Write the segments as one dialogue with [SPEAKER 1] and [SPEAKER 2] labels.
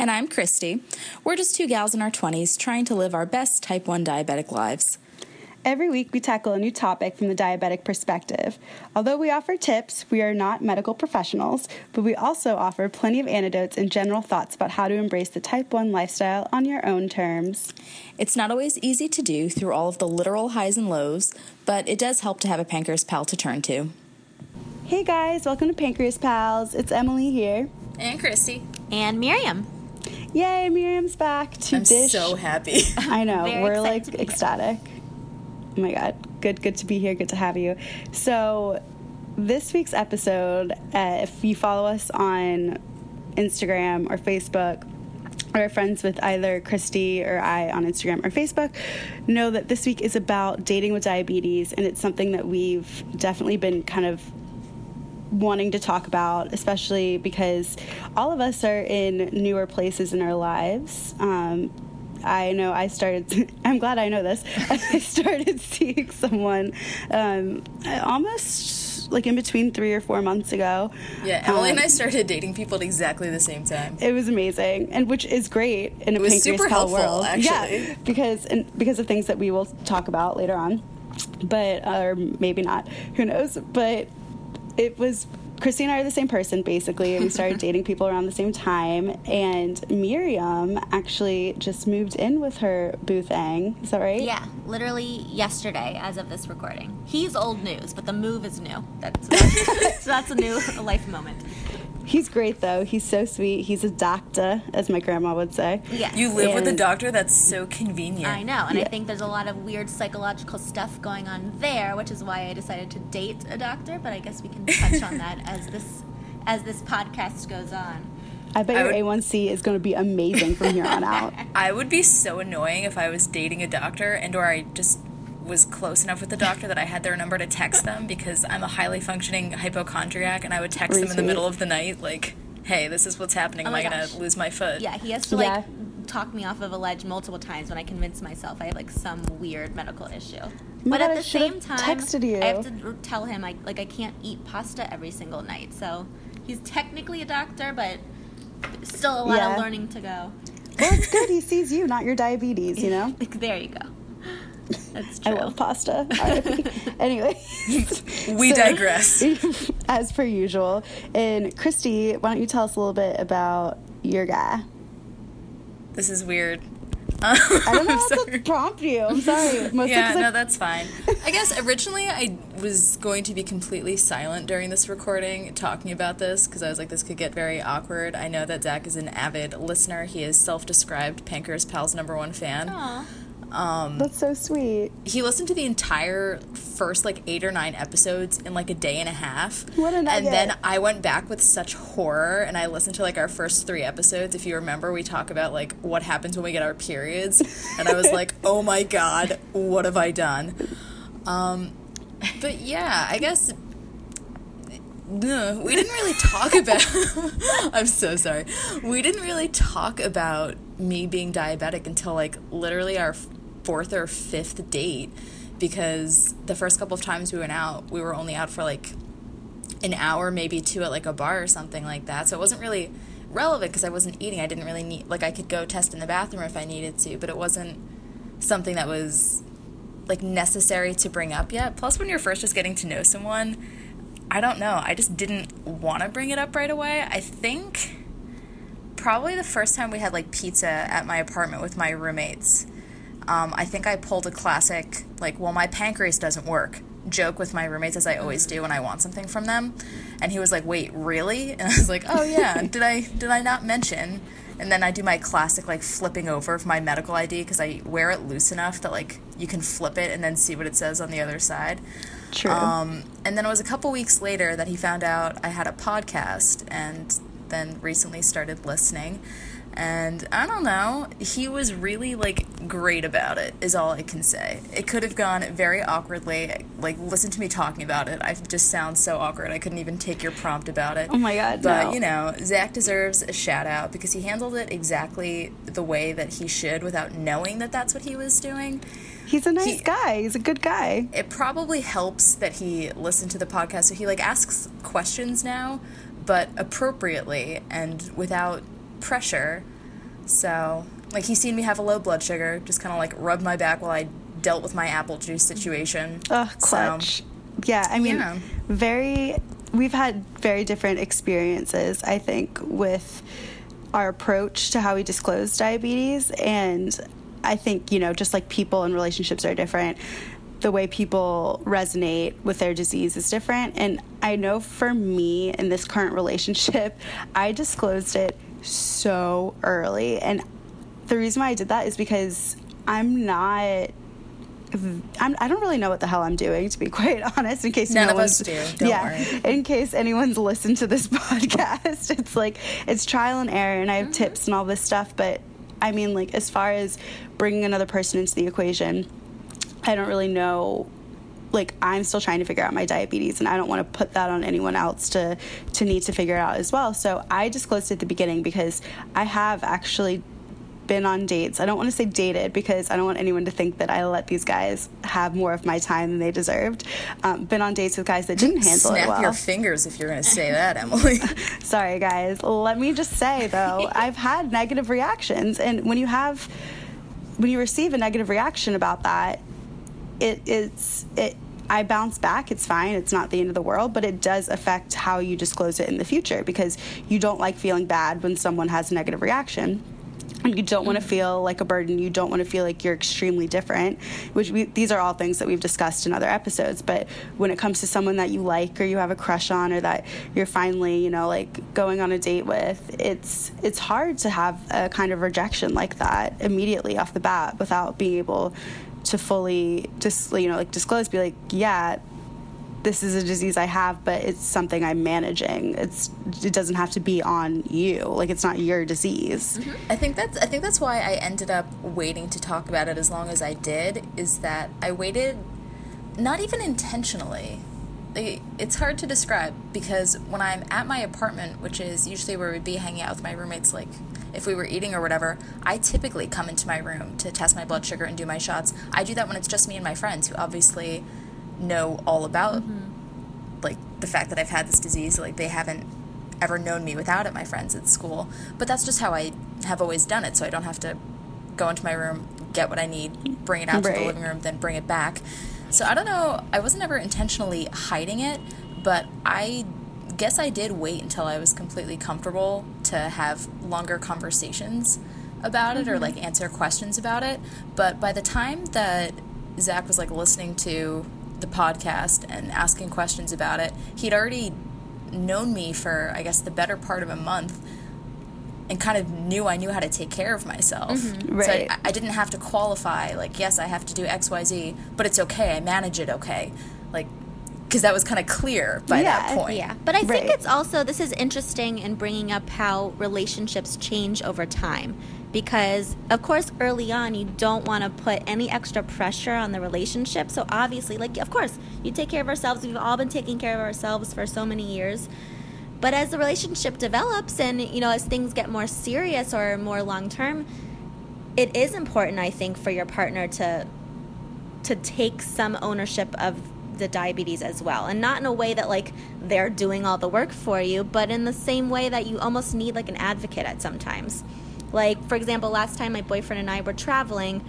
[SPEAKER 1] And I'm Christy. We're just two gals in our 20s trying to live our best type 1 diabetic lives.
[SPEAKER 2] Every week we tackle a new topic from the diabetic perspective. Although we offer tips, we are not medical professionals, but we also offer plenty of anecdotes and general thoughts about how to embrace the type 1 lifestyle on your own terms.
[SPEAKER 1] It's not always easy to do through all of the literal highs and lows, but it does help to have a pancreas pal to turn to.
[SPEAKER 2] Hey guys, welcome to Pancreas Pals. It's Emily here.
[SPEAKER 1] And Christy.
[SPEAKER 3] and Miriam.
[SPEAKER 2] Yay, Miriam's back to
[SPEAKER 1] I'm
[SPEAKER 2] dish.
[SPEAKER 1] so happy.
[SPEAKER 2] I know,
[SPEAKER 3] Very
[SPEAKER 2] we're like
[SPEAKER 3] to here.
[SPEAKER 2] ecstatic. Oh my god, good, good to be here. Good to have you. So, this week's episode, uh, if you follow us on Instagram or Facebook, or are friends with either Christy or I on Instagram or Facebook, know that this week is about dating with diabetes, and it's something that we've definitely been kind of wanting to talk about, especially because all of us are in newer places in our lives. Um, I know I started, I'm glad I know this. I started seeing someone um, almost like in between three or four months ago.
[SPEAKER 4] Yeah, Emily
[SPEAKER 2] Um,
[SPEAKER 4] and I started dating people at exactly the same time.
[SPEAKER 2] It was amazing, and which is great in a pancreas
[SPEAKER 4] super helpful,
[SPEAKER 2] world.
[SPEAKER 4] actually.
[SPEAKER 2] Yeah, because and because of things that we will talk about later on, but or maybe not. Who knows? But it was. Christy and I are the same person, basically, and we started dating people around the same time. And Miriam actually just moved in with her boo thing. Is that right?
[SPEAKER 3] Yeah, literally yesterday as of this recording. He's old news, but the move is new. That's, so that's a new life moment.
[SPEAKER 2] He's great, though. He's so sweet. He's a doctor, as my grandma would say.
[SPEAKER 3] Yes.
[SPEAKER 4] You live with a doctor? That's so convenient.
[SPEAKER 3] I know, and
[SPEAKER 2] Yeah.
[SPEAKER 3] I think there's a lot of weird psychological stuff going on there, which is why I decided to date a doctor. But I guess we can touch on that as this as this podcast goes on.
[SPEAKER 2] I bet
[SPEAKER 4] I
[SPEAKER 2] your
[SPEAKER 4] would-
[SPEAKER 2] A1C is going to be amazing from here on out.
[SPEAKER 4] I would be so annoying if I was dating a doctor and or I just was close enough with the doctor that I had their number to text them because I'm a highly functioning hypochondriac and I would text them in the middle of the night like, "Hey, this is what's happening. Oh Am
[SPEAKER 3] Oh my
[SPEAKER 4] I gonna lose my foot?"
[SPEAKER 3] Yeah, he has to like
[SPEAKER 2] Yeah.
[SPEAKER 3] talk me off of a ledge multiple times when I convince myself I have like some weird medical issue.
[SPEAKER 2] my
[SPEAKER 3] but at
[SPEAKER 2] I
[SPEAKER 3] the same time,
[SPEAKER 2] texted you.
[SPEAKER 3] I have to tell him I like I can't eat pasta every single night. So he's technically a doctor, but still a lot
[SPEAKER 2] Yeah.
[SPEAKER 3] of learning to go.
[SPEAKER 2] Well, it's good. He sees you, not your diabetes, you know?
[SPEAKER 3] there you go. That's
[SPEAKER 2] I love pasta. anyway,
[SPEAKER 4] We
[SPEAKER 2] So-
[SPEAKER 4] digress.
[SPEAKER 2] as per usual. And Christy, why don't you tell us a little bit about your guy?
[SPEAKER 4] This is weird.
[SPEAKER 2] I don't know how to prompt you. I'm sorry. Mostly
[SPEAKER 4] yeah,
[SPEAKER 2] 'cause I-
[SPEAKER 4] no, that's fine. I guess originally I was going to be completely silent during this recording, talking about this, because I was like, this could get very awkward. I know that Zach is an avid listener. He is self-described Pancreas Pal's number one fan.
[SPEAKER 3] Aw.
[SPEAKER 2] that's so sweet.
[SPEAKER 4] He listened to the entire first like eight or nine episodes in like a day and a half.
[SPEAKER 2] What a
[SPEAKER 4] And then I went back with such horror, and I listened to like our first three episodes. If you remember, we talk about like what happens when we get our periods, and I was like, oh my god, what have I done? Um, but yeah, I guess. No, we didn't really talk about. I'm so sorry. We didn't really talk about me being diabetic until like literally our fourth or fifth date because the first couple of times we went out, we were only out for like an hour, maybe two at like a bar or something like that. So it wasn't really relevant because I wasn't eating. I didn't really need, like, I could go test in the bathroom if I needed to, but it wasn't something that was like necessary to bring up yet. Plus, when you're first just getting to know someone, I don't know. I just didn't want to bring it up right away. I think probably the first time we had like pizza at my apartment with my roommates. Um, I think I pulled a classic, like, well, my pancreas doesn't work joke with my roommates, as I always do when I want something from them. And he was like, wait, really? And I was like, oh, yeah. did I did I not mention? And then I do my classic, like, flipping over of my medical ID because I wear it loose enough that, like, you can flip it and then see what it says on the other side.
[SPEAKER 2] True.
[SPEAKER 4] Um, and then it was a couple weeks later that he found out I had a podcast and then recently started listening. And I don't know, he was really like great about it, is all I can say. It could have gone very awkwardly. Like, listen to me talking about it. I just sound so awkward. I couldn't even take your prompt about it.
[SPEAKER 2] Oh my God,
[SPEAKER 4] But,
[SPEAKER 2] no.
[SPEAKER 4] you know, Zach deserves a shout out because he handled it exactly the way that he should without knowing that that's what he was doing.
[SPEAKER 2] He's a nice
[SPEAKER 4] He-
[SPEAKER 2] guy. He's a good guy.
[SPEAKER 4] It probably helps that he listened to the podcast, so he like asks questions now, but appropriately and without pressure. So, like he's seen me have a low blood sugar, just kind of like rubbed my back while I dealt with my apple juice situation. So,
[SPEAKER 2] clutch. yeah, I mean,
[SPEAKER 4] Yeah.
[SPEAKER 2] very. We've had very different experiences, I think, with our approach to how we disclose diabetes. And I think, you know, just like people and relationships are different, the way people resonate with their disease is different. And I know for me in this current relationship, I disclosed it so early. And the reason why I did that is because I'm not I'm, I don't really know what the hell I'm doing, to be quite honest. In case
[SPEAKER 4] None
[SPEAKER 2] no
[SPEAKER 4] of us do. Don't
[SPEAKER 2] yeah,
[SPEAKER 4] worry.
[SPEAKER 2] in case anyone's listened to this podcast, it's like it's trial and error, and I have
[SPEAKER 4] Mm-hmm.
[SPEAKER 2] tips and all this stuff. But I mean, like as far as bringing another person into the equation, I don't really know. Like I'm still trying to figure out my diabetes, and I don't want to put that on anyone else to to need to figure it out as well. So I disclosed at the beginning because I have actually been on dates. I don't want to say dated because I don't want anyone to think that I let these guys have more of my time than they deserved. Um, been on dates with guys that didn't handle
[SPEAKER 4] Snap
[SPEAKER 2] it well.
[SPEAKER 4] your fingers if you're going to say that, Emily.
[SPEAKER 2] Sorry, guys. Let me just say though, I've had negative reactions, and when you have, when you receive a negative reaction about that, it it's it. I bounce back. It's fine. It's not the end of the world, but it does affect how you disclose it in the future because you don't like feeling bad when someone has a negative reaction. And you don't want to mm-hmm. feel like a burden. You don't want to feel like you're extremely different, which we, these are all things that we've discussed in other episodes. But when it comes to someone that you like or you have a crush on or that you're finally, you know, like going on a date with, it's it's hard to have a kind of rejection like that immediately off the bat without being able to fully just you know like disclose, be like, yeah, this is a disease I have, but it's something I'm managing. It's it doesn't have to be on you. Like it's not your disease. Mm-hmm.
[SPEAKER 4] I think that's I think that's why I ended up waiting to talk about it as long as I did is that I waited not even intentionally. It's hard to describe because when I'm at my apartment, which is usually where we'd be hanging out with my roommates, like if we were eating or whatever, I typically come into my room to test my blood sugar and do my shots. I do that when it's just me and my friends who obviously know all about mm-hmm. like the fact that I've had this disease. Like they haven't ever known me without it, my friends at school. But that's just how I have always done it. So I don't have to go into my room, get what I need, bring it out to the living room, then bring it back. So I don't know. I wasn't ever intentionally hiding it, but I guess I did wait until I was completely comfortable to have longer conversations about it or
[SPEAKER 2] Mm-hmm.
[SPEAKER 4] like answer questions about it. But by the time that Zach was like listening to the podcast and asking questions about it, he'd already known me for, I guess, the better part of a month and kind of knew I knew how to take care of myself. So
[SPEAKER 2] Right.
[SPEAKER 4] I, I didn't have to qualify, like, yes, I have to do XYZ, but it's okay. I manage it okay. Like, because that was kind of clear by that point.
[SPEAKER 3] Yeah, but I think
[SPEAKER 2] Right.
[SPEAKER 3] it's also this is interesting in bringing up how relationships change over time. Because of course, early on, you don't want to put any extra pressure on the relationship. So obviously, like of course, you take care of ourselves. We've all been taking care of ourselves for so many years. But as the relationship develops, and you know, as things get more serious or more long term, it is important, I think, for your partner to to take some ownership of the diabetes as well. And not in a way that like they're doing all the work for you but in the same way that you almost need like an advocate at sometimes. Like for example last time my boyfriend and i were traveling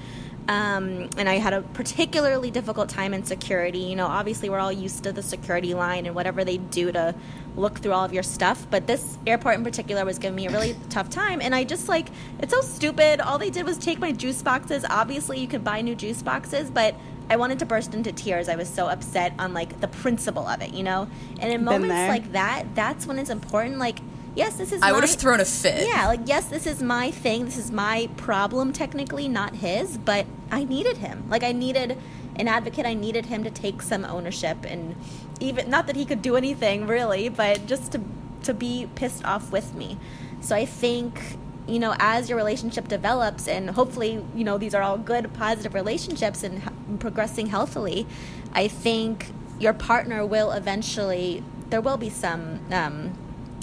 [SPEAKER 3] um, and i had a particularly difficult time in security. You know obviously we're all used to the security line and whatever they do to look through all of your stuff but this airport in particular was giving me a really tough time and i just like it's so stupid. All they did was take my juice boxes. Obviously you could buy new juice boxes but I wanted to burst into tears. I was so upset on like the principle of it, you know. And in
[SPEAKER 2] Been
[SPEAKER 3] moments
[SPEAKER 2] there.
[SPEAKER 3] like that, that's when it's important. Like, yes, this is.
[SPEAKER 4] I
[SPEAKER 3] my-
[SPEAKER 4] would have thrown a fit.
[SPEAKER 3] Yeah, like yes, this is my thing. This is my problem, technically, not his. But I needed him. Like I needed an advocate. I needed him to take some ownership, and even not that he could do anything really, but just to to be pissed off with me. So I think you know, as your relationship develops, and hopefully, you know, these are all good, positive relationships and h- progressing healthily, I think your partner will eventually, there will be some, um,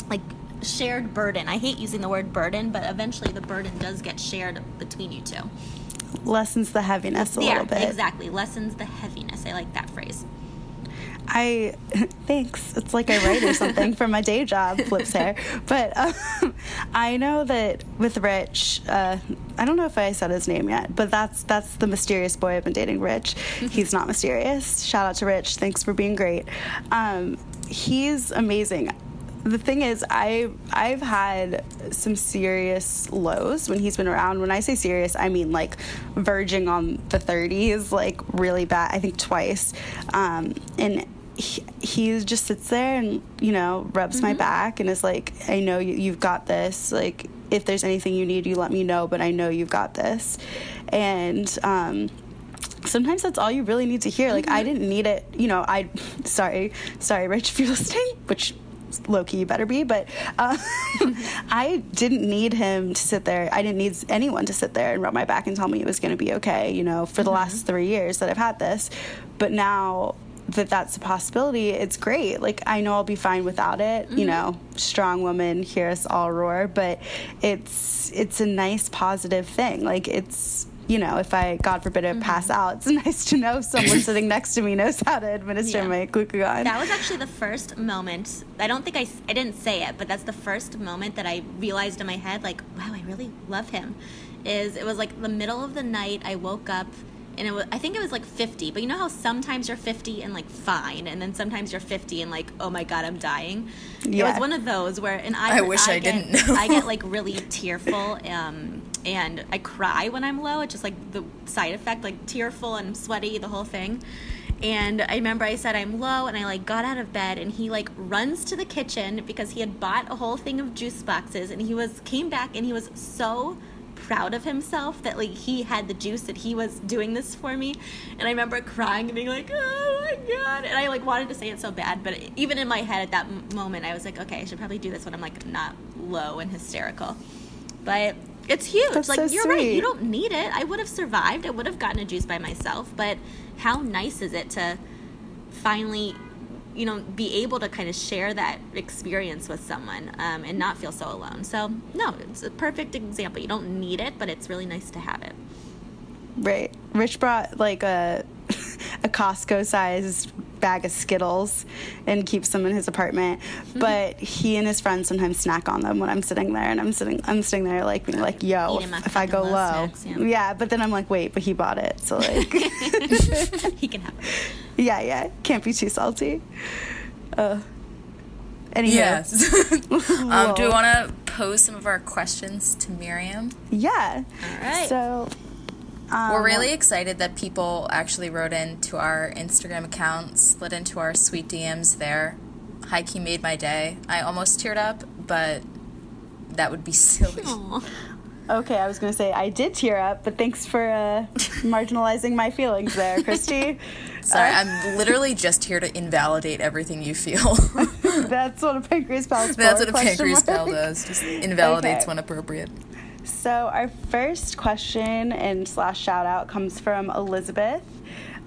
[SPEAKER 3] like, shared burden. I hate using the word burden, but eventually the burden does get shared between you two.
[SPEAKER 2] Lessens the heaviness a
[SPEAKER 3] yeah,
[SPEAKER 2] little bit.
[SPEAKER 3] exactly. Lessens the heaviness. I like that phrase.
[SPEAKER 2] I thanks. It's like I write or something for my day job, flips hair. But um, I know that with Rich, uh, I don't know if I said his name yet, but that's that's the mysterious boy I've been dating. Rich, he's not mysterious. Shout out to Rich. Thanks for being great. Um, he's amazing. The thing is, I I've had some serious lows when he's been around. When I say serious, I mean like verging on the 30s, like really bad. I think twice, um, and he, he just sits there and you know rubs my back and is like i know you, you've got this. Like if there's anything you need you let me know but i know you've got this. And um sometimes that's all you really need to hear. Like i didn't need it you know i sorry sorry rich if you're listening which low-key you better be but uh, i didn't need him to sit there. I didn't need anyone to sit there and rub my back and tell me it was going to be okay you know for the last three years that i've had this. But now that that's a possibility it's great like i know i'll be fine without it you mm-hmm. know strong woman hear us all roar but it's it's a nice positive thing like it's you know if i god forbid I mm-hmm. pass out it's nice to know someone sitting next to me knows how to administer
[SPEAKER 3] Yeah.
[SPEAKER 2] my glucagon
[SPEAKER 3] That was actually the first moment. I don't think I, I didn't say it, but that's the first moment that I realized in my head, like, wow, I really love him. Is it was like the middle of the night. I woke up and it was, I think it was like 50. But you know how sometimes you're 50 and like fine, and then sometimes you're 50 and like, oh my god, I'm dying.
[SPEAKER 2] Yeah.
[SPEAKER 3] It was one of those where, and I,
[SPEAKER 4] I wish I
[SPEAKER 3] get,
[SPEAKER 4] didn't know.
[SPEAKER 3] I get like really tearful. Um, and I cry when I'm low. It's just like the side effect, like tearful and sweaty, the whole thing. And I remember I said I'm low, and I like got out of bed, and he like runs to the kitchen because he had bought a whole thing of juice boxes, and he was came back and he was so proud of himself that like he had the juice that he was doing this for me. And i remember crying and being like oh my god. And i like wanted to say it so bad but even in my head at that moment i was like okay i should probably do this when i'm like not low and hysterical. But it's huge.
[SPEAKER 2] That's
[SPEAKER 3] like
[SPEAKER 2] so
[SPEAKER 3] you're right. You don't need it. I would have survived. I would have gotten a juice by myself but how nice is it to finally you know be able to kind of share that experience with someone um, and not feel so alone. So no it's a perfect example. You don't need it but it's really nice to have it.
[SPEAKER 2] Right. Rich brought like a a Costco sized bag of Skittles and keeps them in his apartment. But he and his friends sometimes snack on them when I'm sitting there and I'm sitting I'm sitting there like being like, yo, if, if I go
[SPEAKER 3] low
[SPEAKER 2] low.
[SPEAKER 3] snacks, yeah.
[SPEAKER 2] yeah, but then I'm like, wait, but he bought it. So like
[SPEAKER 3] he can have it
[SPEAKER 2] Yeah, yeah. Can't be too salty. Uh Anywho.
[SPEAKER 4] Yes. um, do we want to pose some of our questions to Miriam?
[SPEAKER 2] Yeah.
[SPEAKER 3] All right.
[SPEAKER 2] So um,
[SPEAKER 4] We're really excited that people actually wrote into our Instagram account, slid into our sweet DMs there. Hikey made my day. I almost teared up, but that would be silly.
[SPEAKER 3] Aw.
[SPEAKER 2] Okay, I was going to say I did tear up, but thanks for uh, marginalizing my feelings there, Christy.
[SPEAKER 4] Sorry, I'm literally just here to invalidate everything you feel.
[SPEAKER 2] That's what a pancreas pal is.
[SPEAKER 4] That's what a pancreas
[SPEAKER 2] mark.
[SPEAKER 4] does. Just invalidates
[SPEAKER 2] Okay.
[SPEAKER 4] when appropriate.
[SPEAKER 2] So our first question and slash shout out comes from Elizabeth,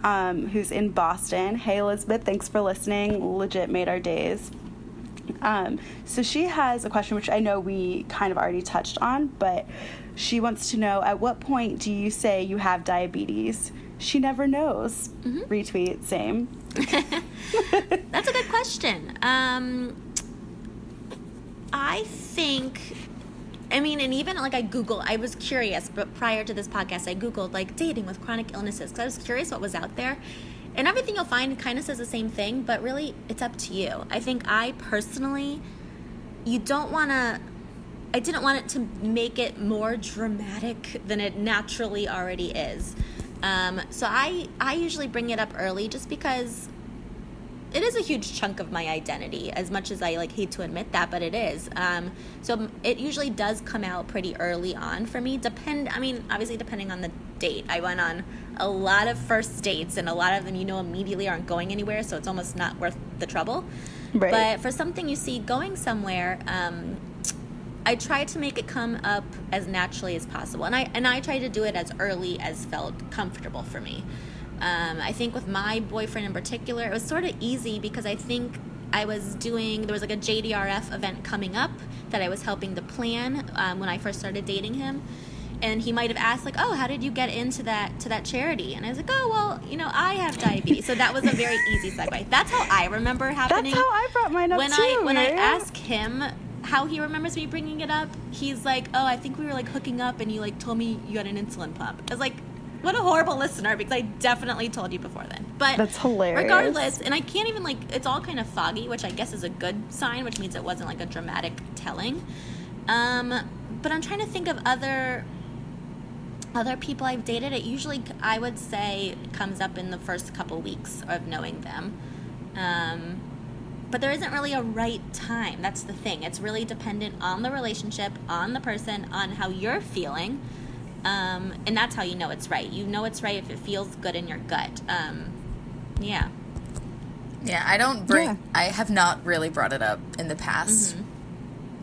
[SPEAKER 2] um, who's in Boston. Hey Elizabeth, thanks for listening. Legit made our days. Um, so she has a question which I know we kind of already touched on, but she wants to know at what point do you say you have diabetes? She never knows. Retweet, same.
[SPEAKER 3] That's a good question. Um, I think, I mean, and even like I Googled, I was curious, but prior to this podcast, I Googled like dating with chronic illnesses because I was curious what was out there. And everything you'll find kind of says the same thing, but really it's up to you. I think I personally, you don't want to. I didn't want it to make it more dramatic than it naturally already is. Um, so I I usually bring it up early just because it is a huge chunk of my identity as much as i like hate to admit that but it is um, so it usually does come out pretty early on for me depend i mean obviously depending on the date i went on a lot of first dates and a lot of them you know immediately aren't going anywhere so it's almost not worth the trouble
[SPEAKER 2] Right.
[SPEAKER 3] but for something you see going somewhere um, I try to make it come up as naturally as possible, and I and I try to do it as early as felt comfortable for me. Um, I think with my boyfriend in particular, it was sort of easy because I think I was doing there was like a JDRF event coming up that I was helping to plan um, when I first started dating him, and he might have asked like, "Oh, how did you get into that to that charity?" And I was like, "Oh, well, you know, I have diabetes." so that was a very easy segue. That's how I remember happening.
[SPEAKER 2] That's how I brought mine up
[SPEAKER 3] when
[SPEAKER 2] too.
[SPEAKER 3] I when I ask him how he remembers me bringing it up, he's like, "Oh, I think we were like hooking up, and you like told me you had an insulin pump." I was like. What a horrible listener because I definitely told you before then. But
[SPEAKER 2] That's hilarious.
[SPEAKER 3] Regardless, and I can't even like it's all kind of foggy, which I guess is a good sign, which means it wasn't like a dramatic telling. Um, but I'm trying to think of other other people I've dated. It usually I would say comes up in the first couple weeks of knowing them. Um, but there isn't really a right time. That's the thing. It's really dependent on the relationship, on the person, on how you're feeling. Um, and that's how you know it's right. You know it's right if it feels good in your gut. Um, yeah.
[SPEAKER 4] Yeah, I don't bring.
[SPEAKER 2] Yeah.
[SPEAKER 4] I have not really brought it up in the past,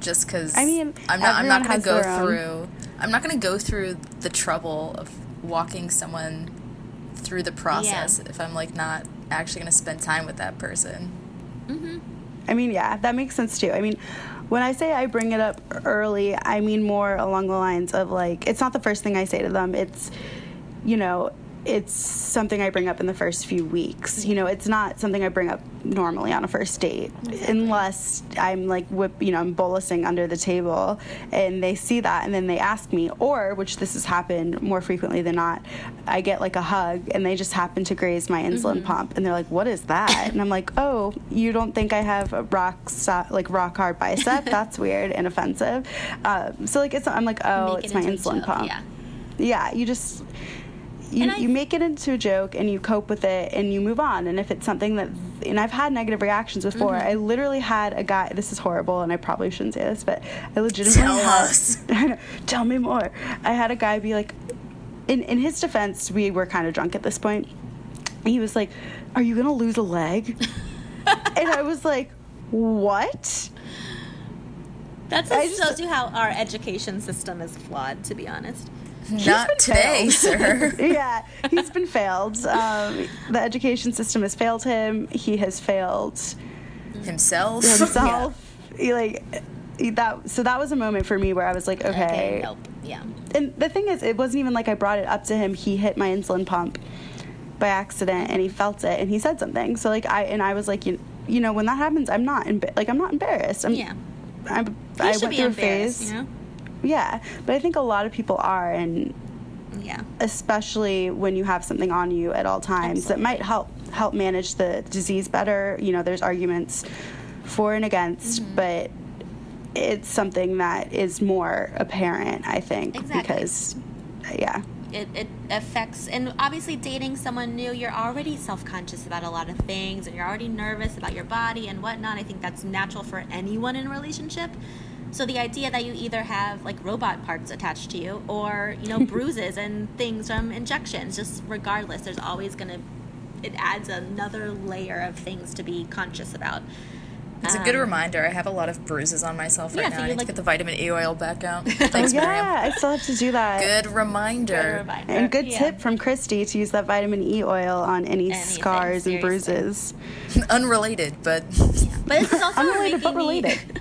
[SPEAKER 4] just because.
[SPEAKER 2] I mean,
[SPEAKER 4] I'm not. I'm not going to go
[SPEAKER 2] has their own.
[SPEAKER 4] through. I'm not going to go through the trouble of walking someone through the process if I'm like not actually going to spend time with that person.
[SPEAKER 2] I mean, yeah, that makes sense too. I mean, when I say I bring it up early, I mean more along the lines of like, it's not the first thing I say to them. It's, you know, it's something I bring up in the first few weeks. You know, it's not something I bring up normally on a first date, unless I'm like whip, you know, I'm bolusing under the table, and they see that, and then they ask me, or which this has happened more frequently than not, I get like a hug, and they just happen to graze my insulin pump, and they're like, "What is that?" And I'm like, "Oh, you don't think I have a rock so- like rock hard bicep? That's weird and offensive." Um, so like, it's I'm like, "Oh,
[SPEAKER 3] Make
[SPEAKER 2] it's
[SPEAKER 3] it
[SPEAKER 2] my insulin pump."
[SPEAKER 3] Yeah.
[SPEAKER 2] yeah, you just you, you make it into a joke and you cope with it and you move on. And if it's something that, and I've had negative reactions before.
[SPEAKER 3] Mm-hmm.
[SPEAKER 2] I literally had a guy. This is horrible, and I probably shouldn't say this, but I legitimately
[SPEAKER 4] Tell
[SPEAKER 2] had,
[SPEAKER 4] us.
[SPEAKER 2] Know, tell me more. I had a guy be like, in in his defense, we were kind of drunk at this point. He was like, "Are you gonna lose a leg?" and I was like, "What?"
[SPEAKER 3] That just
[SPEAKER 2] just-
[SPEAKER 3] shows you how our education system is flawed, to be honest.
[SPEAKER 4] Not today,
[SPEAKER 2] failed.
[SPEAKER 4] sir.
[SPEAKER 2] yeah, he's been failed. Um, the education system has failed him. He has failed
[SPEAKER 4] Himself.
[SPEAKER 2] himself. He like that. So that was a moment for me where I was like, okay.
[SPEAKER 3] nope. Yeah.
[SPEAKER 2] And the thing is, it wasn't even like I brought it up to him. He hit my insulin pump by accident, and he felt it, and he said something. So like I and I was like, you, you know, when that happens, I'm not emba- like I'm not embarrassed. I'm,
[SPEAKER 3] Yeah.
[SPEAKER 2] I'm,
[SPEAKER 3] You
[SPEAKER 2] I
[SPEAKER 3] should
[SPEAKER 2] went
[SPEAKER 3] be
[SPEAKER 2] through a
[SPEAKER 3] embarrassed,
[SPEAKER 2] phase.
[SPEAKER 3] you know?
[SPEAKER 2] Yeah, but I think a lot of people are, and
[SPEAKER 3] Yeah.
[SPEAKER 2] especially when you have something on you at all times that might help help manage the disease better. You know, there's arguments for and against,
[SPEAKER 3] Mm-hmm.
[SPEAKER 2] but it's something that is more apparent, I think,
[SPEAKER 3] Exactly.
[SPEAKER 2] because yeah.
[SPEAKER 3] it, it affects and obviously dating someone new you're already self-conscious about a lot of things and you're already nervous about your body and whatnot i think that's natural for anyone in a relationship so the idea that you either have like robot parts attached to you or you know bruises and things from injections just regardless there's always going to it adds another layer of things to be conscious about
[SPEAKER 4] It's a good
[SPEAKER 3] Um,
[SPEAKER 4] reminder. I have a lot of bruises on myself right
[SPEAKER 3] Yeah,
[SPEAKER 4] now.
[SPEAKER 3] so
[SPEAKER 4] I need
[SPEAKER 3] like-
[SPEAKER 4] to get the vitamin E oil back out.
[SPEAKER 2] Oh
[SPEAKER 4] Thanks,
[SPEAKER 2] yeah,
[SPEAKER 4] Miriam.
[SPEAKER 2] I still have to do that.
[SPEAKER 4] Good reminder.
[SPEAKER 3] Good reminder.
[SPEAKER 2] And good
[SPEAKER 3] Yeah.
[SPEAKER 2] tip from Christy to use that vitamin E oil on any
[SPEAKER 3] Anything,
[SPEAKER 2] scars and bruises.
[SPEAKER 4] Unrelated, but
[SPEAKER 3] but this is also
[SPEAKER 2] Unrelated, but
[SPEAKER 3] making me-
[SPEAKER 2] related.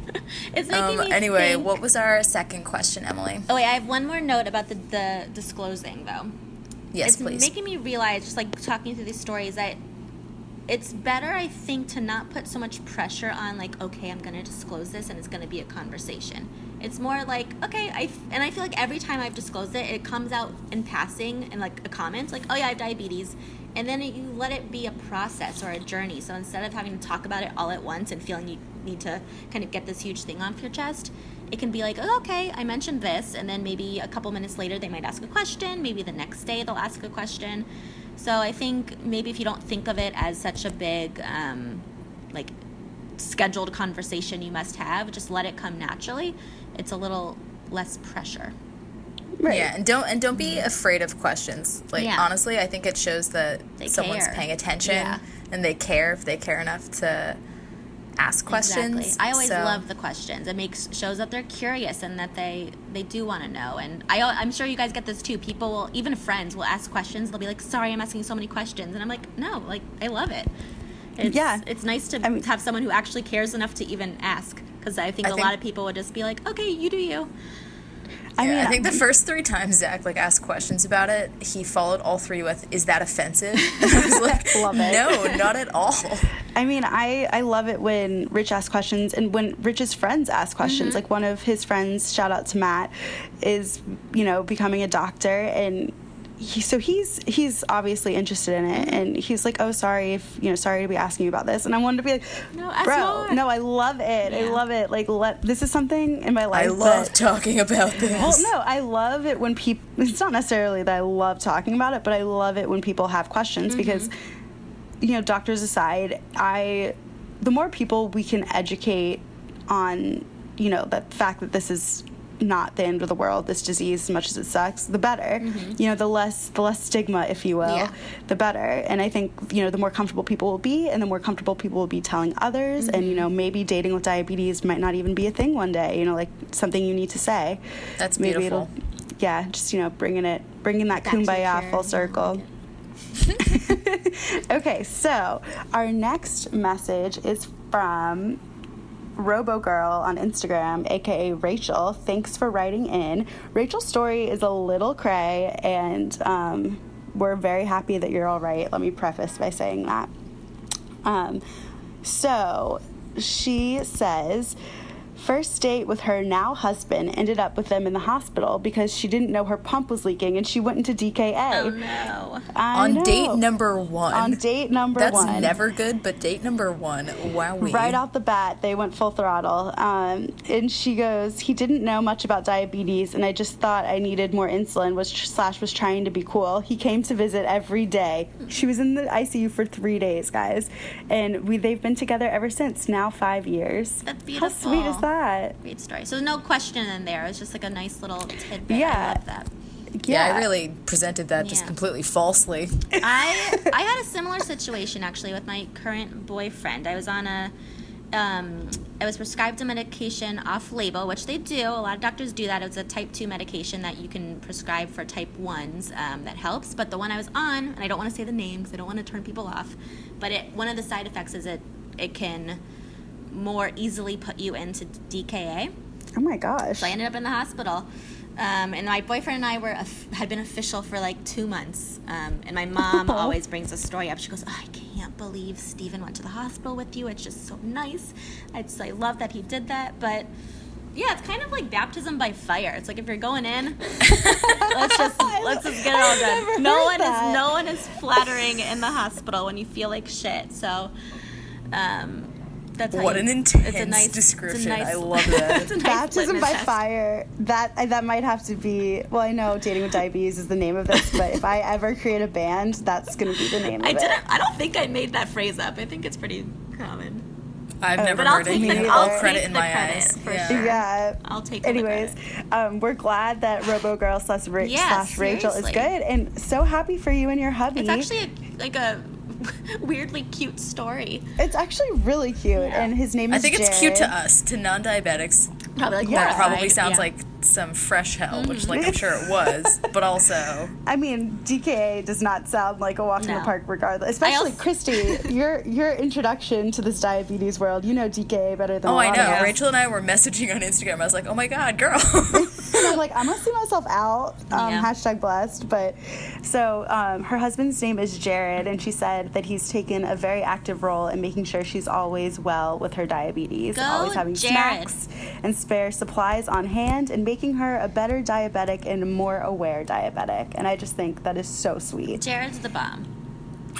[SPEAKER 3] it's making
[SPEAKER 4] um,
[SPEAKER 3] me
[SPEAKER 4] anyway,
[SPEAKER 3] think-
[SPEAKER 4] what was our second question, Emily?
[SPEAKER 3] Oh wait, I have one more note about the, the disclosing though.
[SPEAKER 4] Yes,
[SPEAKER 3] it's
[SPEAKER 4] please.
[SPEAKER 3] making me realize, just like talking through these stories, that it's better, I think, to not put so much pressure on like, okay, I'm to disclose this, and it's to be a conversation. It's more like, okay, I and I feel like every time I've disclosed it, it comes out in passing in like a comment, like, oh yeah, I have diabetes, and then you let it be a process or a journey. So instead of having to talk about it all at once and feeling you need to kind of get this huge thing off your chest, it can be like, oh, okay, I mentioned this, and then maybe a couple minutes later they might ask a question. Maybe the next day they'll ask a question. So I think maybe if you don't think of it as such a big, um, like, scheduled conversation you must have, just let it come naturally. It's a little less pressure.
[SPEAKER 2] Right.
[SPEAKER 4] Yeah, and don't and don't be afraid of questions. Like
[SPEAKER 3] Yeah.
[SPEAKER 4] honestly, I think it shows that
[SPEAKER 3] They
[SPEAKER 4] someone's
[SPEAKER 3] care.
[SPEAKER 4] paying attention
[SPEAKER 3] Yeah.
[SPEAKER 4] and they care if they care enough to ask questions.
[SPEAKER 3] Exactly. I always
[SPEAKER 4] so-
[SPEAKER 3] love the questions. It makes shows that they're curious and that they they do want to know. And I I'm sure you guys get this too. People, will, even friends, will ask questions. They'll be like, "Sorry, I'm asking so many questions," and I'm like, "No, like I love it." It's,
[SPEAKER 2] Yeah.
[SPEAKER 3] it's nice to
[SPEAKER 2] I mean-
[SPEAKER 3] have someone who actually cares enough to even ask. Because I think
[SPEAKER 4] I
[SPEAKER 3] a
[SPEAKER 4] think-
[SPEAKER 3] lot of people would just be like, "Okay, you do you."
[SPEAKER 2] I
[SPEAKER 4] Yeah,
[SPEAKER 2] mean,
[SPEAKER 4] I think the first three times Zach like asked questions about it, he followed all three with, "Is that offensive?" And I was like,
[SPEAKER 2] Love it.
[SPEAKER 4] "No, not at all."
[SPEAKER 2] I mean, I, I love it when Rich asks questions and when Rich's friends ask questions. Mm-hmm. Like one of his friends, shout out to Matt, is you know becoming a doctor and. He, so he's he's obviously interested in it, mm-hmm. and he's like, "Oh, sorry if you know, sorry to be asking you about this." And I wanted to be like,
[SPEAKER 3] No,
[SPEAKER 2] "Bro,
[SPEAKER 3] more."
[SPEAKER 2] no, I love it. I love it. Like, let this is something in my life.
[SPEAKER 4] I love
[SPEAKER 2] that-
[SPEAKER 4] talking about this.
[SPEAKER 2] well, no, I love it when people. It's not necessarily that I love talking about it, but I love it when people have questions mm-hmm. because, you know, doctors aside, I, the more people we can educate on, you know, the fact that this is not the end of the world, this disease, as much as it sucks, the better. Mm-hmm. You know, the less the less stigma, if you will,
[SPEAKER 3] Yeah.
[SPEAKER 2] the better. And I think you know, the more comfortable people will be, and the more comfortable people will be telling others. And you mm-hmm. know, maybe dating with diabetes might not even be a thing one day. You know, like something you need to say.
[SPEAKER 4] That's
[SPEAKER 2] Maybe
[SPEAKER 4] beautiful.
[SPEAKER 2] it'll, yeah, just you know, bringing it, bringing that
[SPEAKER 3] Back
[SPEAKER 2] kumbaya full circle. okay, so our next message is from Robo Girl on Instagram, aka Rachel. Thanks for writing in. Rachel's story is a little cray, and um, we're very happy that you're all right. Let me preface by saying that. Um, so she says, first date with her now husband ended up with them in the hospital because she didn't know her pump was leaking and she went into DKA.
[SPEAKER 3] Oh no.
[SPEAKER 2] I
[SPEAKER 4] on
[SPEAKER 2] know.
[SPEAKER 4] date number one.
[SPEAKER 2] On date number
[SPEAKER 4] That's
[SPEAKER 2] one.
[SPEAKER 4] That's never good, but date number one, wow.
[SPEAKER 2] Right off the bat, they went full throttle. Um, and she goes, he didn't know much about diabetes, and I just thought I needed more insulin. Was slash was trying to be cool. He came to visit every day. She was in the ICU for three days, guys, and we they've been together ever since. Now five years.
[SPEAKER 3] That's beautiful.
[SPEAKER 2] How sweet is that?
[SPEAKER 3] Great story. So no question in there. It's just like a nice little tidbit.
[SPEAKER 2] Yeah.
[SPEAKER 3] I love that.
[SPEAKER 4] Yeah, I really presented that just completely falsely.
[SPEAKER 3] I I had a similar situation actually with my current boyfriend. I was on a um, I was prescribed a medication off label, which they do. A lot of doctors do that. It's a type 2 medication that you can prescribe for type 1s um, that helps. But the one I was on, and I don't want to say the name because I don't want to turn people off, but it, one of the side effects is it, it can more easily put you into DKA.
[SPEAKER 2] Oh my gosh.
[SPEAKER 3] So I ended up in the hospital. Um, and my boyfriend and I were had been official for like two months. Um, and my mom always brings a story up. She goes, oh, "I can't believe Stephen went to the hospital with you. It's just so nice. I just I love that he did that." But yeah, it's kind of like baptism by fire. It's like if you're going in, let's just let's just get it all done. No one
[SPEAKER 2] that.
[SPEAKER 3] is no one is flattering in the hospital when you feel like shit. So. Um, that's how
[SPEAKER 4] What
[SPEAKER 3] you-
[SPEAKER 4] an
[SPEAKER 3] it's a
[SPEAKER 4] intense
[SPEAKER 3] nice- it's a
[SPEAKER 4] description.
[SPEAKER 3] nice-
[SPEAKER 4] I love that.
[SPEAKER 3] it's a nice
[SPEAKER 2] Baptism by
[SPEAKER 3] test.
[SPEAKER 2] fire. That that might have to be. Well, I know dating with diabetes is the name of this, but if I ever create a band, that's going to be the name of
[SPEAKER 3] I
[SPEAKER 2] it.
[SPEAKER 3] didn't. I don't think I made that phrase up. I think it's pretty common.
[SPEAKER 4] I've never
[SPEAKER 3] But I'll
[SPEAKER 4] heard it.
[SPEAKER 3] take
[SPEAKER 2] the- I'll
[SPEAKER 4] all credit
[SPEAKER 3] take
[SPEAKER 4] in
[SPEAKER 3] the
[SPEAKER 4] my
[SPEAKER 3] credit
[SPEAKER 4] eyes.
[SPEAKER 3] for
[SPEAKER 4] yeah.
[SPEAKER 3] sure.
[SPEAKER 2] Yeah.
[SPEAKER 3] I'll take all the
[SPEAKER 2] Anyways,
[SPEAKER 3] credit.
[SPEAKER 2] um, we're glad that Robo Girl slash, Ra-
[SPEAKER 3] Yeah,
[SPEAKER 2] slash Rachel is good, and so happy for you and your hubby.
[SPEAKER 3] It's actually a, like a weirdly cute story.
[SPEAKER 2] It's actually really cute, and his name is.
[SPEAKER 4] I think it's cute to us, to non-diabetics.
[SPEAKER 3] Probably like
[SPEAKER 2] Yeah.
[SPEAKER 4] That probably sounds
[SPEAKER 3] yeah.
[SPEAKER 4] like some fresh hell, which, like, I'm
[SPEAKER 2] Mm-hmm.
[SPEAKER 4] sure it was, but also
[SPEAKER 2] I mean, DKA does not sound like a walk in the park, regardless. Especially
[SPEAKER 3] also-
[SPEAKER 2] Christy, your your introduction to this diabetes world. You know DKA better than
[SPEAKER 4] Oh,
[SPEAKER 2] a
[SPEAKER 4] I
[SPEAKER 2] lot
[SPEAKER 4] know.
[SPEAKER 2] of us.
[SPEAKER 4] Rachel and I were messaging on Instagram. I was like, "Oh my god, girl!"
[SPEAKER 2] And I'm like, I'm gonna see myself out. Um,
[SPEAKER 3] Yeah.
[SPEAKER 2] Hashtag blessed. But so um, her husband's name is Jared, and she said that he's taken a very active role in making sure she's always well with her diabetes,
[SPEAKER 3] Go,
[SPEAKER 2] always having
[SPEAKER 3] Jared.
[SPEAKER 2] snacks and spare supplies on hand, and making her a better diabetic and more aware diabetic. And I just think that is so sweet.
[SPEAKER 3] Jared's the bomb.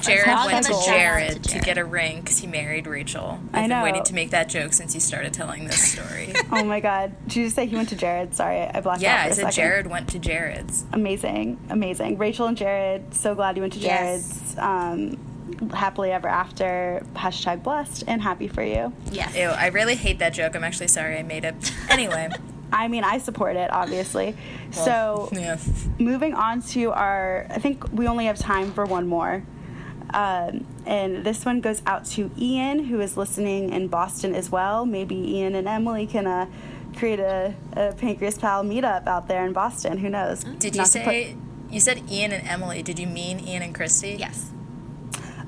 [SPEAKER 4] Jared went to
[SPEAKER 2] a shout out
[SPEAKER 4] Jared
[SPEAKER 3] to
[SPEAKER 4] to get a ring because he married Rachel.
[SPEAKER 2] I
[SPEAKER 4] I've
[SPEAKER 2] know.
[SPEAKER 4] been waiting to make that joke since you started telling this story.
[SPEAKER 2] oh my God! Did you just say he went to Jared? Sorry, I blacked out
[SPEAKER 4] yeah,
[SPEAKER 2] for
[SPEAKER 4] I
[SPEAKER 2] a
[SPEAKER 4] said
[SPEAKER 2] second.
[SPEAKER 4] Jared went to Jared's.
[SPEAKER 2] amazing amazing rachel and jared so glad you went to
[SPEAKER 3] Yes.
[SPEAKER 2] jared's um, happily ever after hashtag blessed and happy for you
[SPEAKER 3] Yes.
[SPEAKER 4] Ew, I really hate that joke. I'm actually sorry I made it. Anyway,
[SPEAKER 2] i mean i support it obviously so
[SPEAKER 4] yeah.
[SPEAKER 2] moving on to our i think we only have time for one more Um, and this one goes out to Ian, who is listening in Boston as well. Maybe Ian and Emily can uh, create a, a Pancreas Pal meetup out there in Boston. Who knows?
[SPEAKER 4] Did you
[SPEAKER 2] Not to put-
[SPEAKER 4] say you said Ian and Emily? Did you mean Ian and Christy?
[SPEAKER 3] Yes.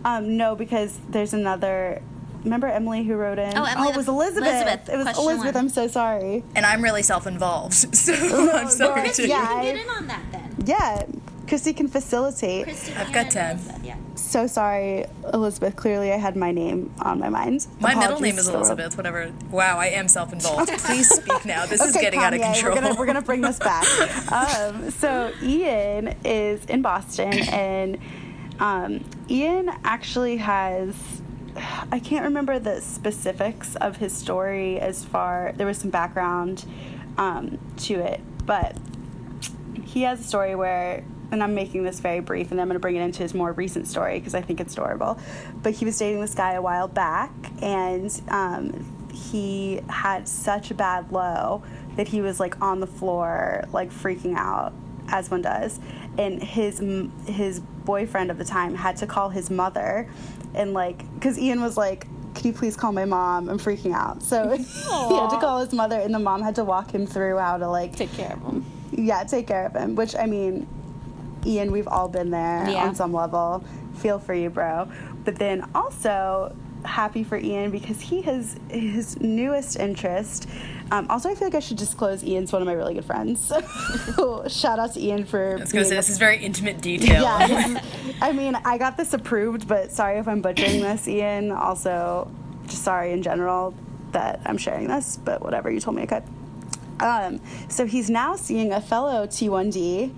[SPEAKER 2] Um, no, because there's another. Remember Emily who wrote in?
[SPEAKER 3] Oh, Emily
[SPEAKER 2] it was Elizabeth.
[SPEAKER 3] Elizabeth,
[SPEAKER 2] It was
[SPEAKER 3] question
[SPEAKER 2] Elizabeth.
[SPEAKER 3] one.
[SPEAKER 2] I'm so sorry.
[SPEAKER 4] And I'm really self-involved, so I'm sorry
[SPEAKER 2] no,
[SPEAKER 4] too.
[SPEAKER 2] yeah.
[SPEAKER 3] You
[SPEAKER 2] I-
[SPEAKER 3] can get in on that then.
[SPEAKER 2] Yeah, Christy can facilitate.
[SPEAKER 3] Christy
[SPEAKER 4] I've
[SPEAKER 3] and
[SPEAKER 4] got 10.
[SPEAKER 2] So sorry, Elizabeth. Clearly, I had my name on my mind.
[SPEAKER 4] My middle name is
[SPEAKER 2] to the world.
[SPEAKER 4] Elizabeth. Whatever. Wow, I am self-involved. Please speak now. This is
[SPEAKER 2] Okay,
[SPEAKER 4] getting out of
[SPEAKER 2] Kanye,
[SPEAKER 4] control.
[SPEAKER 2] We're gonna, we're gonna bring this back. um, so Ian is in Boston, and um, Ian actually has. I can't remember the specifics of his story as far. There was some background um, to it, but he has a story where, and I'm making this very brief, and I'm going to bring it into his more recent story because I think it's adorable. But he was dating this guy a while back, and um, he had such a bad low that he was like on the floor, like freaking out, as one does. And his his boyfriend of the time had to call his mother, and like, because Ian was like. Can you please call my mom? I'm freaking out. So he had to call his mother, and the mom had to walk him through how to like
[SPEAKER 3] Take care of him.
[SPEAKER 2] yeah, take care of him. Which I mean, Ian, we've all been there
[SPEAKER 3] Yeah.
[SPEAKER 2] on some level. Feel for you, bro. But then also happy for Ian because he has his newest interest. Um, also, I feel like I should disclose Ian's one of my really good friends. Shout out to Ian for.
[SPEAKER 4] I was gonna say this is very intimate detail.
[SPEAKER 2] yeah, is- I mean, I got this approved, but sorry if I'm butchering this, Ian. Also, just sorry in general that I'm sharing this, but whatever, you told me I could. Um, so he's now seeing a fellow T1D,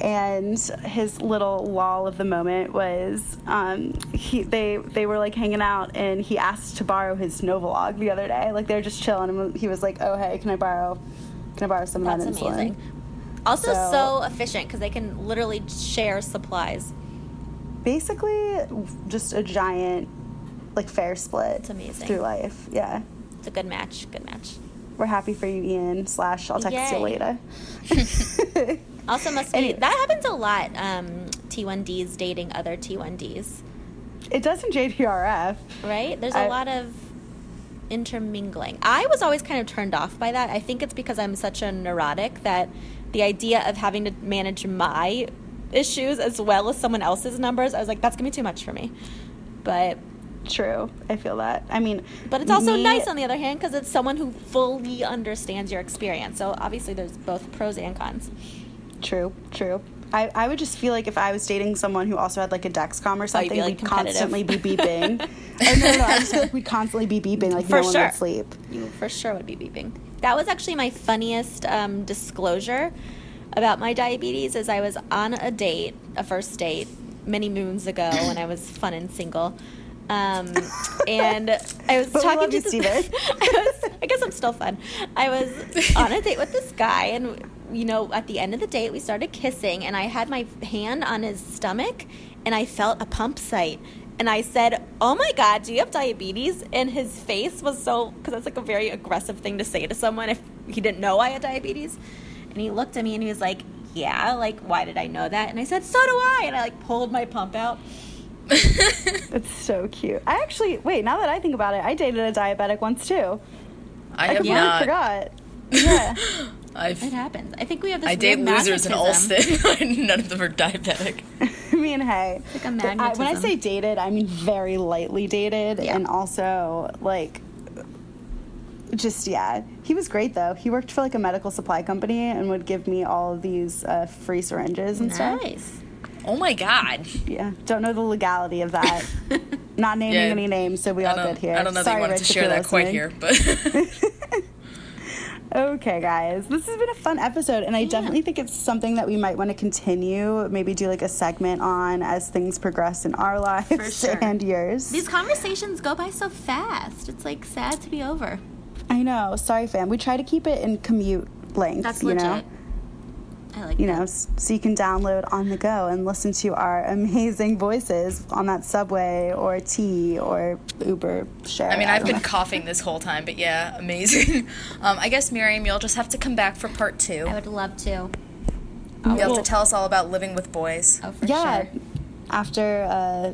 [SPEAKER 2] and his little lull of the moment was um, he they they were like hanging out, and he asked to borrow his Novolog the other day. Like they were just chilling, and he was like, "Oh hey, can I borrow? Can I borrow some of that
[SPEAKER 3] That's
[SPEAKER 2] insulin?"
[SPEAKER 3] amazing. Also,
[SPEAKER 2] So-
[SPEAKER 3] so, efficient because they can literally share supplies.
[SPEAKER 2] basically just a giant like fair split
[SPEAKER 3] It's amazing.
[SPEAKER 2] through life yeah
[SPEAKER 3] It's a good match. Good match.
[SPEAKER 2] we're happy for you ian slash i'll text you later
[SPEAKER 3] Also, must be
[SPEAKER 2] Anyway.
[SPEAKER 3] that happens a lot. Um, T1Ds dating other T1Ds,
[SPEAKER 2] it does in jdrf
[SPEAKER 3] right? There's a
[SPEAKER 2] I-
[SPEAKER 3] lot of intermingling. I was always kind of turned off by that. I think it's because I'm such a neurotic that the idea of having to manage my issues as well as someone else's numbers, I was like, that's gonna be too much for me. But
[SPEAKER 2] true i feel that i mean
[SPEAKER 3] But it's also
[SPEAKER 2] me-
[SPEAKER 3] nice on the other hand because it's someone who fully understands your experience. So obviously, there's both pros and cons.
[SPEAKER 2] True true I, I would just feel like if I was dating someone who also had like a Dexcom or
[SPEAKER 3] Oh,
[SPEAKER 2] something,
[SPEAKER 3] be, like,
[SPEAKER 2] we'd constantly be beeping. oh, no, no, no, I just feel like we'd constantly be beeping, like
[SPEAKER 3] For
[SPEAKER 2] no one
[SPEAKER 3] sure.
[SPEAKER 2] would sleep.
[SPEAKER 3] You for sure would be beeping. That was actually my funniest um, disclosure about my diabetes. Is I was on a date, a first date, many moons ago when I was fun and single. Um, and I was talking to this-. I was, I guess I'm still fun. I was on a date with this guy, and you know, at the end of the date, we started kissing, and I had my hand on his stomach, and I felt a pump site. And I said, "Oh my God, do you have diabetes?" And his face was so because that's like a very aggressive thing to say to someone if he didn't know I had diabetes. And he looked at me and he was like, "Yeah, like why did I know that?" And I said, "So do I." And I like pulled my pump out.
[SPEAKER 2] that's so cute. I actually, wait, now that I think about it, I dated a diabetic once too.
[SPEAKER 4] I
[SPEAKER 2] I
[SPEAKER 4] have
[SPEAKER 2] completely
[SPEAKER 4] not.
[SPEAKER 2] forgot. Yeah.
[SPEAKER 4] I've
[SPEAKER 3] It happens. I think we have this.
[SPEAKER 4] I date losers in
[SPEAKER 3] magnetism.
[SPEAKER 4] Alston. None of them are diabetic.
[SPEAKER 2] I mean, hey.
[SPEAKER 3] like a
[SPEAKER 2] But I, when I say dated, I mean very lightly dated,
[SPEAKER 3] Yeah.
[SPEAKER 2] and also like, just yeah. He was great though. He worked for like a medical supply company and would give me all of these uh, free syringes and stuff.
[SPEAKER 3] Nice.
[SPEAKER 4] Oh my god.
[SPEAKER 2] Yeah, don't know the legality of that. Not naming
[SPEAKER 4] Yeah.
[SPEAKER 2] any names, so we
[SPEAKER 4] I
[SPEAKER 2] all
[SPEAKER 4] don't,
[SPEAKER 2] good here.
[SPEAKER 4] I don't know
[SPEAKER 2] Sorry,
[SPEAKER 4] that you wanted
[SPEAKER 2] Rich,
[SPEAKER 4] to share
[SPEAKER 2] you're
[SPEAKER 4] that quite here, but
[SPEAKER 2] Okay, guys, this has been a fun episode, and I definitely think it's something that we might want to continue. Maybe do like a segment on as things progress in our lives
[SPEAKER 3] sure.
[SPEAKER 2] and yours.
[SPEAKER 3] These conversations go by so fast. It's like sad to be over.
[SPEAKER 2] I know. Sorry, fam. We try to keep it in commute length.
[SPEAKER 3] That's
[SPEAKER 2] you
[SPEAKER 3] legit.
[SPEAKER 2] know.
[SPEAKER 3] I like
[SPEAKER 2] You
[SPEAKER 3] that.
[SPEAKER 2] know, so you can download on the go and listen to our amazing voices on that subway or T or Uber share.
[SPEAKER 4] I mean, I've
[SPEAKER 2] don't
[SPEAKER 4] been
[SPEAKER 2] know.
[SPEAKER 4] coughing this whole time, but yeah, amazing. Um, I guess Miriam, you'll just have to come back for part two.
[SPEAKER 3] I would love to.
[SPEAKER 4] You'll have to tell us all about living with boys.
[SPEAKER 3] Oh, for
[SPEAKER 2] yeah.
[SPEAKER 3] sure.
[SPEAKER 2] After uh,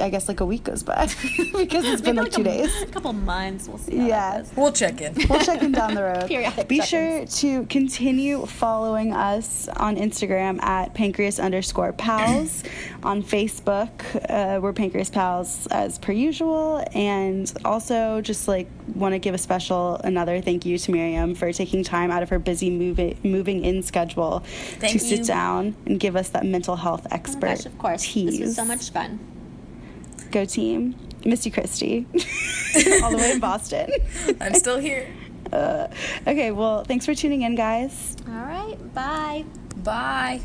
[SPEAKER 2] I guess like a week goes by because it's been like two
[SPEAKER 3] a,
[SPEAKER 2] days.
[SPEAKER 3] A couple months. We'll see. How
[SPEAKER 2] Yeah.
[SPEAKER 3] That.
[SPEAKER 4] We'll check in.
[SPEAKER 2] We'll check in down the road.
[SPEAKER 3] Periodic
[SPEAKER 2] Be
[SPEAKER 3] check-ins.
[SPEAKER 2] sure to continue following us on Instagram at pancreas underscore pals. on Facebook, uh, we're pancreas pals as per usual. And also just like want to give a special another thank you to Miriam for taking time out of her busy moving moving in schedule
[SPEAKER 4] Thank
[SPEAKER 2] to sit down and give us that mental health
[SPEAKER 3] Oh
[SPEAKER 2] expert.
[SPEAKER 3] my gosh, of course. This was so much fun.
[SPEAKER 2] Go team. Misty Christie. All the way in Boston.
[SPEAKER 4] I'm still here.
[SPEAKER 2] Uh, okay, well, thanks for tuning in, guys.
[SPEAKER 3] All right. Bye.
[SPEAKER 4] Bye.